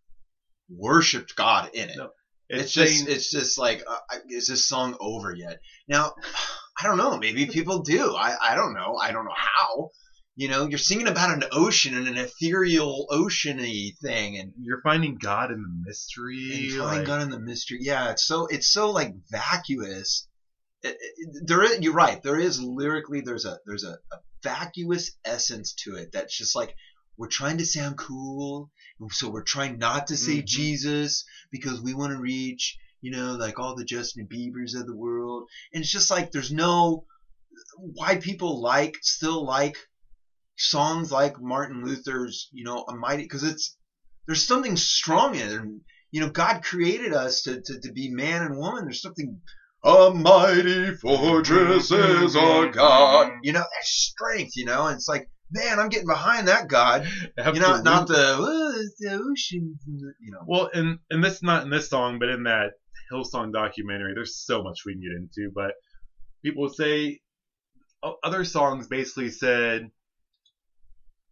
worshipped God in it. No. It's, It's, just, saying it's just like, uh, is this song over yet? Now, I don't know. Maybe people do. I, I don't know. I don't know how. You know, you're singing about an ocean and an ethereal oceany thing, and you're finding God in the mystery. and finding like- God in the mystery. Yeah, it's so it's so like vacuous. It- it- there is, you're right. There is lyrically there's a there's a, a vacuous essence to it that's just like we're trying to sound cool, so we're trying not to say Mhm. Jesus because we want to reach you know like all the Justin Biebers of the world, and it's just like there's no why people like still like songs like Martin Luther's you know a mighty because it's there's something strong in it. And you know God created us to, to, to be man and woman. There's something a mighty fortress is our mm-hmm. God. You know that strength you know? And it's like man I'm getting behind that God. You know not Absolutely. the oh, it's the ocean you know. Well, and and this not in this song, but in that Hillsong documentary, there's so much we can get into. But people say other songs basically said,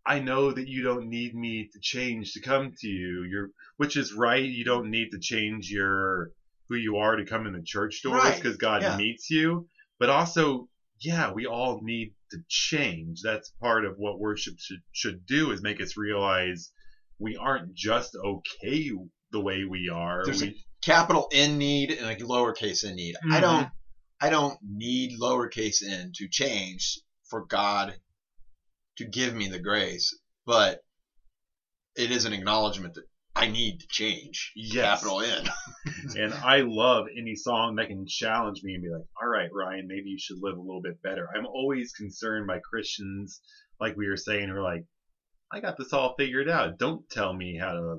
"I know that you don't need me to change to come to you." You're, which is right. You don't need to change your who you are to come in the church doors Right, because God yeah. meets you. But also, yeah, we all need to change. That's part of what worship should should do is make us realize we aren't just okay the way we are. There's a capital N need and a lowercase N need I Mhm. don't I don't need lowercase n to change for God to give me the grace, but it is an acknowledgement that I need to change. Yes. Capital N. and I love any song that can challenge me and be like, all right, Ryan, maybe you should live a little bit better. I'm always concerned by Christians, like we were saying, who are like, I got this all figured out. Don't tell me how to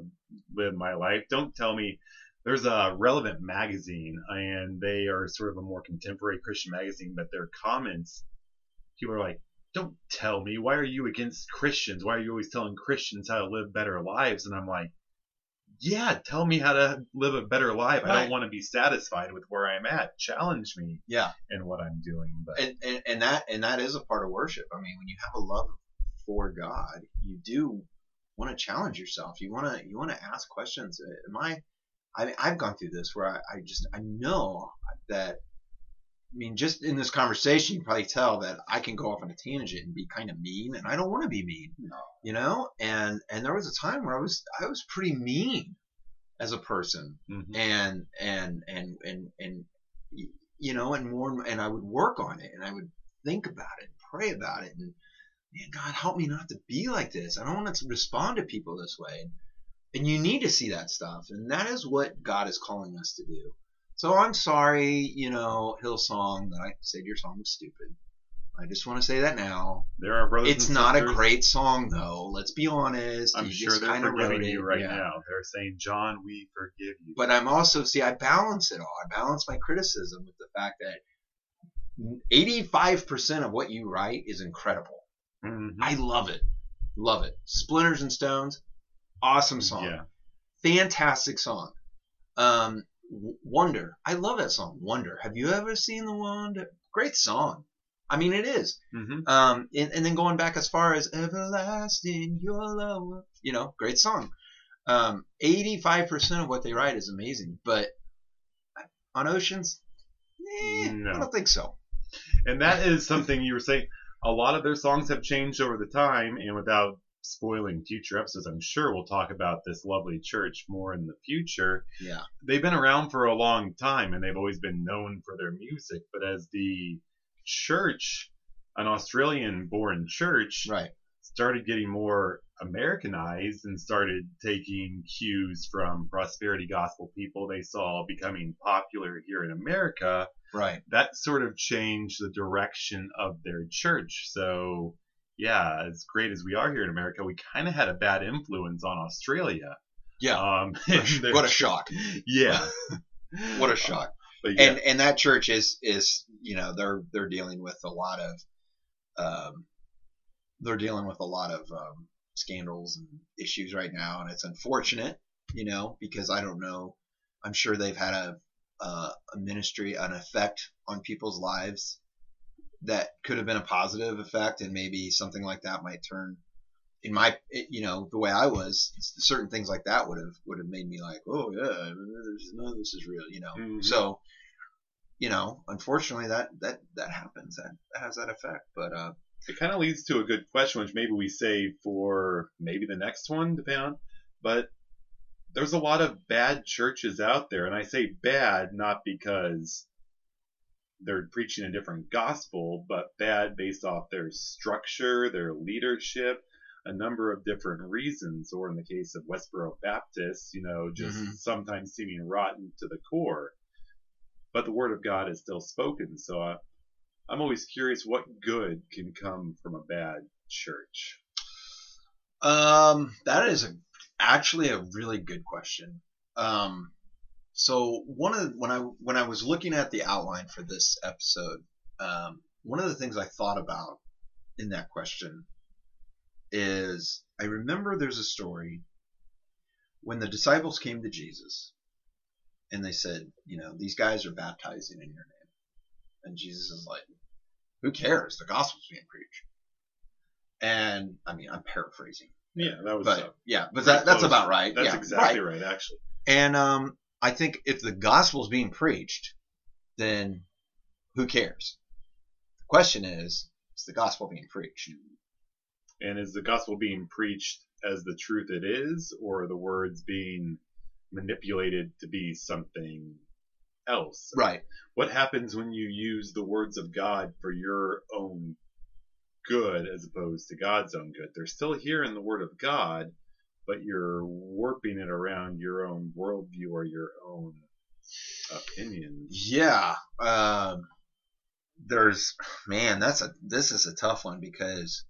live my life. Don't tell me. There's a relevant magazine, and they are sort of a more contemporary Christian magazine, but their comments, people are like, don't tell me. Why are you against Christians? Why are you always telling Christians how to live better lives? And I'm like, yeah, tell me how to live a better life. I don't want to be satisfied with where I'm at. Challenge me Yeah. in what I'm doing. But and, and and that and that is a part of worship. I mean, when you have a love for God, you do want to challenge yourself. You want to you want to ask questions. Uh, Am I? I mean, I've gone through this where I, I just I know that. I mean, just in this conversation, you probably tell that I can go off on a tangent and be kind of mean, and I don't want to be mean. No. You know, and and there was a time where I was I was pretty mean as a person mhm. and and and and and you know and more and I would work on it and I would think about it and pray about it and man God help me not to be like this I don't want to respond to people this way and you need to see that stuff and that is what God is calling us to do so I'm sorry you know Hillsong that I said your song was stupid I just want to say that now there are brothers. it's not a great song though let's be honest I'm You sure just they're forgiving you right Yeah. now. They're saying, John, we forgive you. but I'm also see I balance it all. I balance my criticism with the fact that 85% of what you write is incredible. Mhm. I love it. Love it. Splinters and Stones, awesome song. Yeah. Fantastic song. Um Wonder. I love that song. Wonder. Have you ever seen the Wonder? Great song. I mean it is. hmm Um, and, and then going back as far as everlasting your love, you know, great song. Um, 85% of what they write is amazing, but on Oceans, eh, No. I don't think so. And that is something you were saying. A lot of their songs have changed over the time, and without spoiling future episodes, I'm sure we'll talk about this lovely church more in the future. Yeah. They've been around for a long time, and they've always been known for their music. But as the church, an Australian-born church, Right. started getting more Americanized and started taking cues from prosperity gospel people they saw becoming popular here in America, Right. that sort of changed the direction of their church. So, yeah, as great as we are here in America, we kind of had a bad influence on Australia. Yeah. Um, What a, sh- their- what a shock. yeah. What a shock. But yeah, And and that church is is you know they're they're dealing with a lot of um, they're dealing with a lot of um, scandals and issues right now, and it's unfortunate, you know, because I don't know. I'm sure they've had a uh, a ministry, an effect on people's lives that could have been a positive effect, and maybe something like that might turn. In my, you know, the way I was, certain things like that would have would have made me like, oh yeah, there's none of this is real, you know. Mhm. So, you know, unfortunately, that that that happens. That, that has that effect. But uh, it kind of leads to a good question, which maybe we save for maybe the next one, depending on. But there's a lot of bad churches out there, and I say bad not because they're preaching a different gospel, but bad based off their structure, their leadership, a number of different reasons. Or in the case of Westboro Baptists, you know, just Mhm. sometimes seeming rotten to the core. But the word of God is still spoken, so I, I'm always curious what good can come from a bad church. um, that is a, actually a really good question. Um, so one of the, when I when I was looking at the outline for this episode, um, one of the things I thought about in that question is I remember there's a story when the disciples came to Jesus and they said, you know, these guys are baptizing in your name. And Jesus is like, who cares? The gospel's being preached. And I mean, I'm paraphrasing, Yeah, that was. but yeah, but that, that's close. about right. That's yeah, exactly right. right. actually. And um, I think if the gospel is being preached, then who cares? The question is, is the gospel being preached? And is the gospel being preached as the truth it is, or are the words being manipulated to be something else. Right. What happens when you use the words of God for your own good as opposed to God's own good? They're still here in the Word of God, but you're warping it around your own worldview or your own opinions. Yeah. Um, there's man, that's a this is a tough one because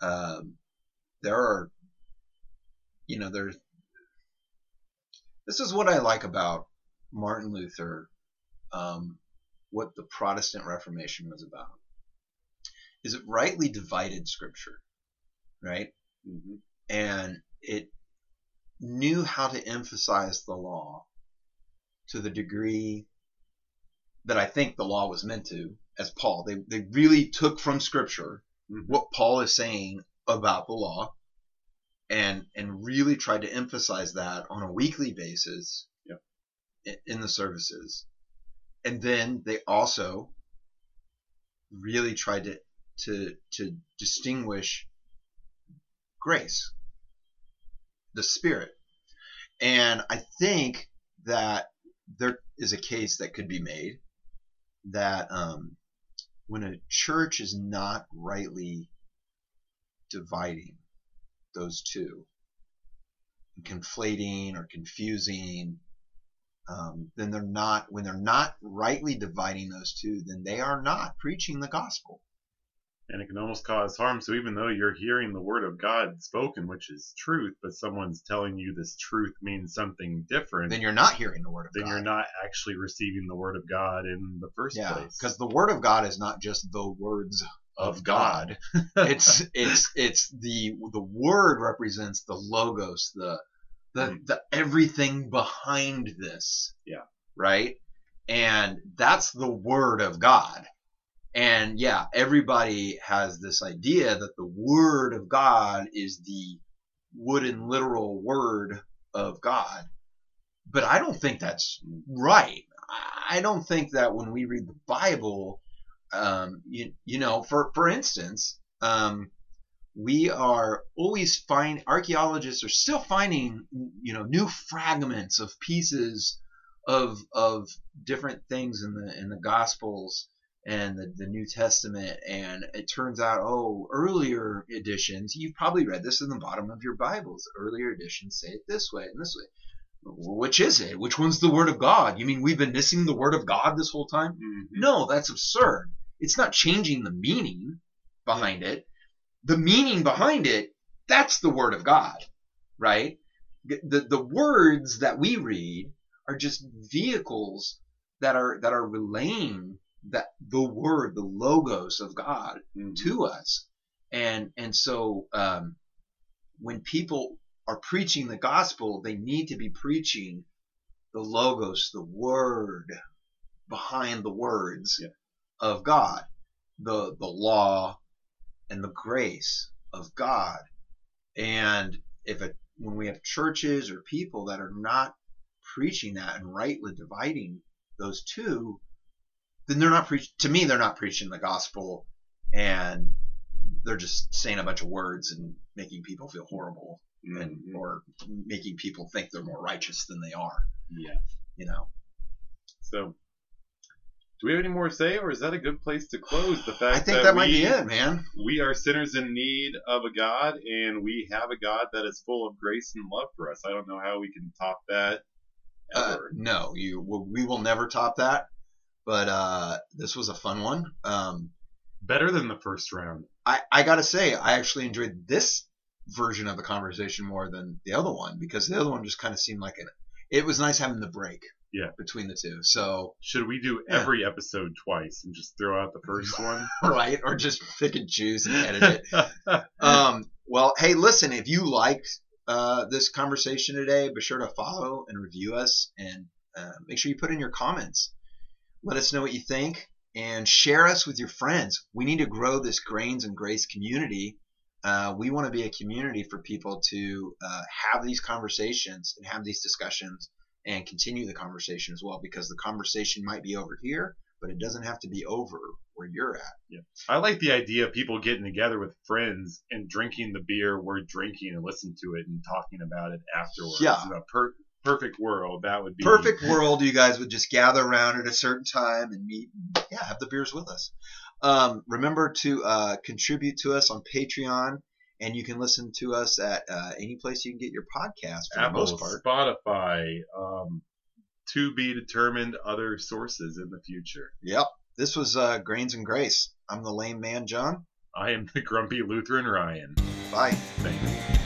um, there are you know there's this is what I like about Martin Luther, um, what the Protestant Reformation was about. Is it rightly divided Scripture, right? hmm and it knew how to emphasize the law to the degree that I think the law was meant to, as Paul. They, they really took from Scripture Mhm. what Paul is saying about the law and and really tried to emphasize that on a weekly basis Yep. i- in the services. And then they also really tried to to to distinguish grace, the spirit. And I think that there is a case that could be made that um, when a church is not rightly dividing those two, conflating or confusing, um, then they're not, when they're not rightly dividing those two, then they are not preaching the gospel. And it can almost cause harm. So even though you're hearing the Word of God spoken, which is truth, but someone's telling you this truth means something different, Then you're not hearing the word of then God. you're not actually receiving the Word of God in the first yeah, place. because the word of God is not just the words of, Of God. it's it's it's the the word represents the logos, the the Mm. the everything behind this. Yeah. Right? And that's the word of God. And yeah, everybody has this idea that the word of God is the wooden literal word of God. But I don't think that's right. I don't think that when we read the Bible, um, you, you know, for, for instance, um, we are always find archaeologists are still finding, you know, new fragments of pieces of, of different things in the, in the gospels and the, the New Testament. And it turns out, oh, earlier editions, you've probably read this in the bottom of your Bibles. Earlier editions say it this way and this way. Which is it? Which one's the Word of God? You mean we've been missing the Word of God this whole time? Mhm. No, that's absurd. It's not changing the meaning behind it. The meaning behind it, that's the Word of God, right? The, the words that we read are just vehicles that are that are relaying that the word, the logos of God Mhm. to us. And and so um, when people are preaching the gospel, they need to be preaching the logos, the word behind the words Yeah. of God, the the law and the grace of God. And if it, when we have churches or people that are not preaching that and rightly dividing those two, then they're not preaching. To me, they're not preaching the gospel, and they're just saying a bunch of words and making people feel horrible, and Mhm. or making people think they're more righteous than they are. Yeah. You know. So, do we have any more to say, or is that a good place to close? The fact I think that, might we, be it, man. We are sinners in need of a God, and we have a God that is full of grace and love for us. I don't know how we can top that Uh, no, you we will never top that. But uh, this was a fun one. Um, Better than the first round. I, I gotta say, I actually enjoyed this version of the conversation more than the other one because the other one just kind of seemed like an. It was nice having the break. Yeah. Between the two, so Should we do Yeah. every episode twice and just throw out the first one? right, or just pick and choose and edit it. Um, well, hey, listen, if you liked uh, this conversation today, be sure to follow and review us, and uh, make sure you put in your comments. Let us know what you think, and share us with your friends. We need to grow this Grains and Grace community. Uh, we want to be a community for people to uh, have these conversations and have these discussions and continue the conversation as well, because the conversation might be over here, but it doesn't have to be over where you're at. Yeah. I like the idea of people getting together with friends and drinking the beer we're drinking and listen to it and talking about it afterwards. Yeah. Per, perfect world, that would be Perfect world, you guys would just gather around at a certain time and meet. And, yeah, have the beers with us. Um, remember to uh, contribute to us on Patreon, and you can listen to us at uh, any place you can get your podcast for Apple, the most part. Spotify, um, to be determined other sources in the future. Yep. This was uh, Grains and Grace. I'm the lame man, John. I am the grumpy Lutheran Ryan. Bye. Thanks.